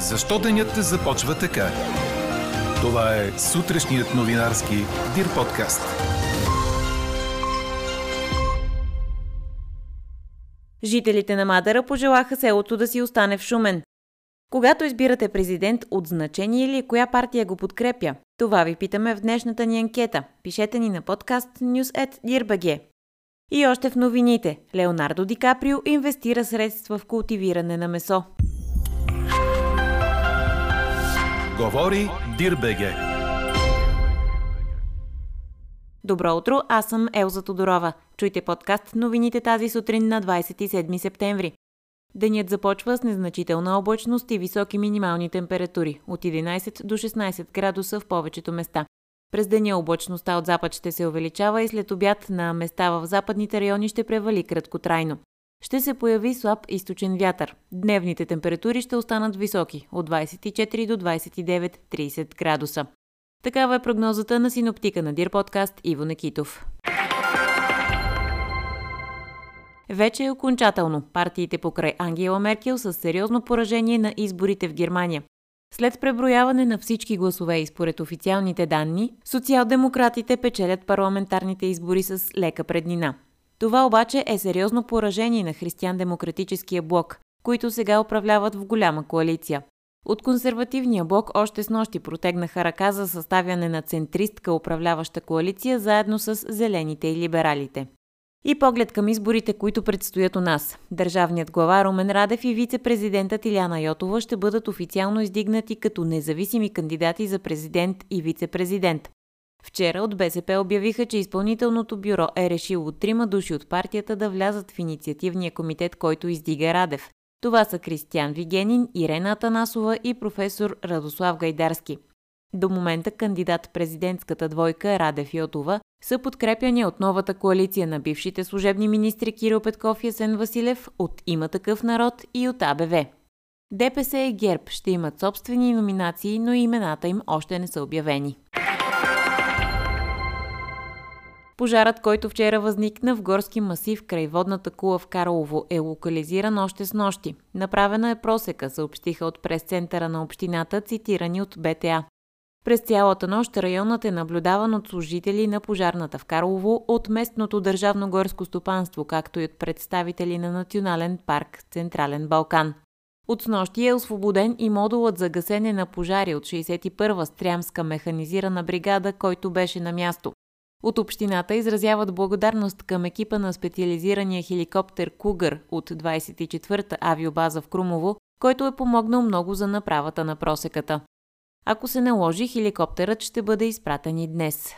Защо денят започва така? Това е сутрешният новинарски Дир подкаст. Жителите на Мадара пожелаха селото да си остане в Шумен. Когато избирате президент, от значение ли е коя партия го подкрепя? Това ви питаме в днешната ни анкета. Пишете ни на подкаст news.dirbg. И още в новините. Леонардо Ди Каприо инвестира средства в култивиране на месо. Говори Дирбеге. Добро утро, аз съм Елза Тодорова. Чуйте подкаст новините тази сутрин на 27 септември. Денят започва с незначителна облачност и високи минимални температури от 11 до 16 градуса в повечето места. През деня облачността от запад ще се увеличава и след обяд на места в западните райони ще превали краткотрайно. Ще се появи слаб източен вятър. Дневните температури ще останат високи от 24 до 29-30 градуса. Такава е прогнозата на синоптика на Дир подкаст Иво Некитов. Вече е окончателно. Партиите покрай Ангела Меркел с сериозно поражение на изборите в Германия. След преброяване на всички гласове и според официалните данни, социал-демократите печелят парламентарните избори с лека преднина. Това обаче е сериозно поражение на християн-демократическия блок, които сега управляват в голяма коалиция. От консервативния блок още с нощи протегнаха ръка за съставяне на центристка управляваща коалиция заедно с зелените и либералите. И поглед към изборите, които предстоят у нас. Държавният глава Румен Радев и вице-президентът Иляна Йотова ще бъдат официално издигнати като независими кандидати за президент и вице-президент. Вчера от БСП обявиха, че изпълнителното бюро е решило трима души от партията да влязат в инициативния комитет, който издига Радев. Това са Кристиян Вигенин, Ирена Атанасова и професор Радослав Гайдарски. До момента кандидат президентската двойка Радев Йотова са подкрепяни от новата коалиция на бившите служебни министри Кирил Петков и Есен Василев, от Има такъв народ и от АБВ. ДПС и ГЕРБ ще имат собствени номинации, но имената им още не са обявени. Пожарът, който вчера възникна в горски масив край водната кула в Карлово, е локализиран още с нощи. Направена е просека, съобщиха от прес-центъра на общината, цитирани от БТА. През цялата нощ районът е наблюдаван от служители на пожарната в Карлово, от местното държавно горско стопанство, както и от представители на Национален парк Централен Балкан. От снощи е освободен и модулът за гасене на пожари от 61-а стрямска механизирана бригада, който беше на място. От общината изразяват благодарност към екипа на специализирания хеликоптер Кугър от 24-та авиобаза в Крумово, който е помогнал много за направата на просеката. Ако се наложи, хеликоптерът ще бъде изпратен и днес.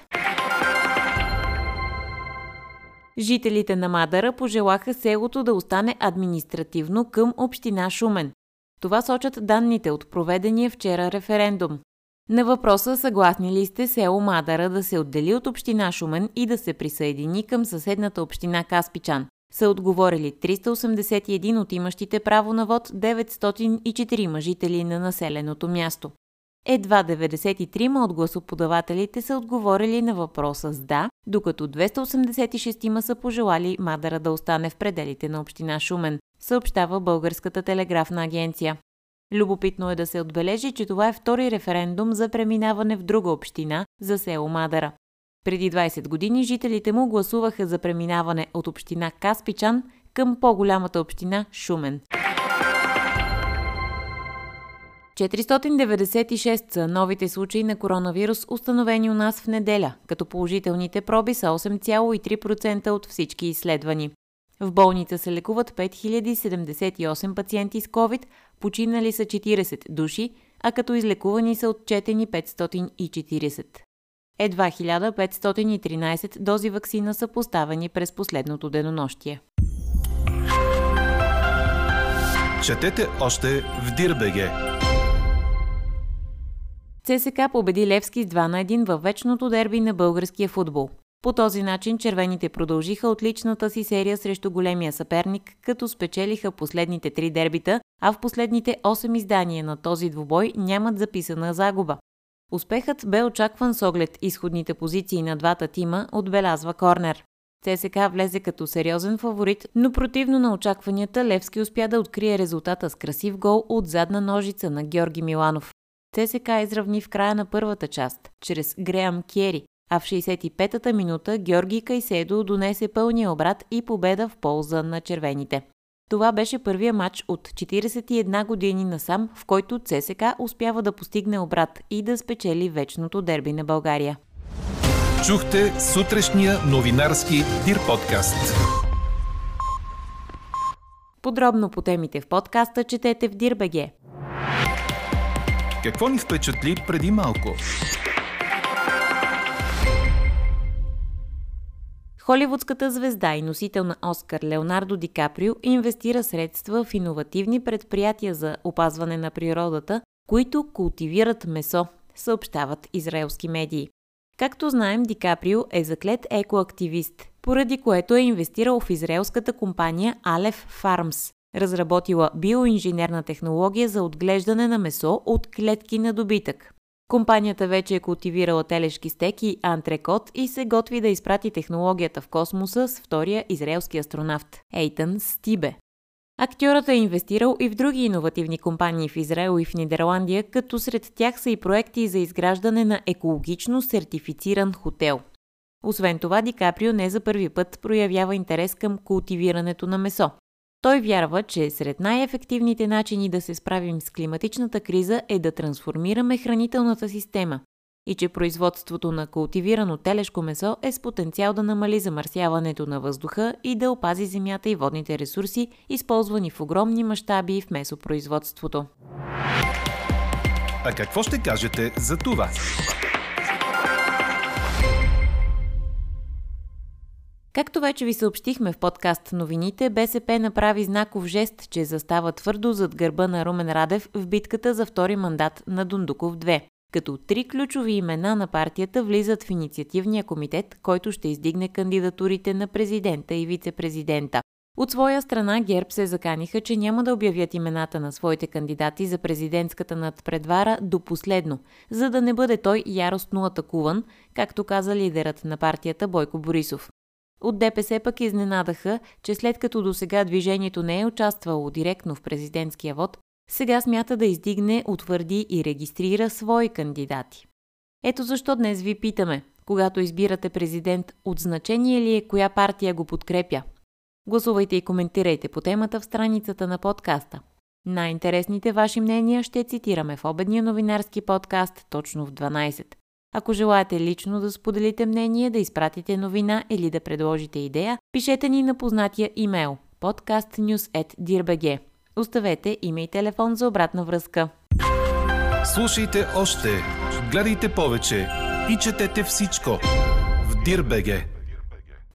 Жителите на Мадара пожелаха селото да остане административно към община Шумен. Това сочат данните от проведения вчера референдум. На въпроса съгласни ли сте село Мадара да се отдели от община Шумен и да се присъедини към съседната община Каспичан, са отговорили 381 от имащите право на вод 904 жители на населеното място. Едва 93 от гласоподавателите са отговорили на въпроса с да, докато 286 са пожелали Мадара да остане в пределите на община Шумен, съобщава Българската телеграфна агенция. Любопитно е да се отбележи, че това е втори референдум за преминаване в друга община за село Мадара. Преди 20 години жителите му гласуваха за преминаване от община Каспичан към по-голямата община Шумен. 496 са новите случаи на коронавирус, установени у нас в неделя, като положителните проби са 8,3% от всички изследвани. В болница се лекуват 5078 пациенти с COVID, починали са 40 души, а като излекувани са отчетени 540. Едва 1513 дози вакцина са поставени през последното денонощие. Четете още в Дирбеге! ЦСК победи Левски с 2 на 1 във вечното дерби на българския футбол. По този начин червените продължиха отличната си серия срещу големия съперник, като спечелиха последните три дербита, а в последните 8 издания на този двубой нямат записана загуба. Успехът бе очакван с оглед изходните позиции на двата тима, отбелязва Корнер. ЦСК влезе като сериозен фаворит, но противно на очакванията Левски успя да открие резултата с красив гол от задна ножица на Георги Миланов. ЦСК изравни в края на първата част, чрез Греъм Кери, а в 65-та минута Георги Кайседо донесе пълния обрат и победа в полза на червените. Това беше първия матч от 41 години насам, в който ЦСК успява да постигне обрат и да спечели вечното дерби на България. Чухте сутрешния новинарски Дир подкаст. Подробно по темите в подкаста четете в Дирбеге. Какво ни впечатли преди малко? Холивудската звезда и носител на Оскар Леонардо Ди Каприо инвестира средства в иновативни предприятия за опазване на природата, които култивират месо, съобщават израелски медии. Както знаем, Ди Каприо е заклет екоактивист, поради което е инвестирал в израелската компания Aleph Farms, разработила биоинженерна технология за отглеждане на месо от клетки на добитък. Компанията вече е култивирала телешки стек и антрекот и се готви да изпрати технологията в космоса с втория израелски астронавт – Ейтън Стибе. Актьорът е инвестирал и в други иновативни компании в Израел и в Нидерландия, като сред тях са и проекти за изграждане на екологично сертифициран хотел. Освен това, Ди Каприо не за първи път проявява интерес към култивирането на месо. Той вярва, че сред най-ефективните начини да се справим с климатичната криза е да трансформираме хранителната система и че производството на култивирано телешко месо е с потенциал да намали замърсяването на въздуха и да опази земята и водните ресурси, използвани в огромни мащаби в месопроизводството. А какво ще кажете за това? Както вече ви съобщихме в подкаст новините, БСП направи знаков жест, че застава твърдо зад гърба на Румен Радев в битката за втори мандат на Дундуков 2 като три ключови имена на партията влизат в инициативния комитет, който ще издигне кандидатурите на президента и вице-президента. От своя страна ГЕРБ се заканиха, че няма да обявят имената на своите кандидати за президентската надпредвара до последно, за да не бъде той яростно атакуван, както каза лидерът на партията Бойко Борисов. От ДПС пък изненадаха, че след като до сега движението не е участвало директно в президентския вод, сега смята да издигне, утвърди и регистрира свои кандидати. Ето защо днес ви питаме, когато избирате президент, от значение ли е коя партия го подкрепя? Гласувайте и коментирайте по темата в страницата на подкаста. Най-интересните ваши мнения ще цитираме в обедния новинарски подкаст точно в 12. Ако желаете лично да споделите мнение, да изпратите новина или да предложите идея, пишете ни на познатия имейл podcastnews.dirbg. Оставете име и телефон за обратна връзка. Слушайте още, гледайте повече и четете всичко в Дирбеге.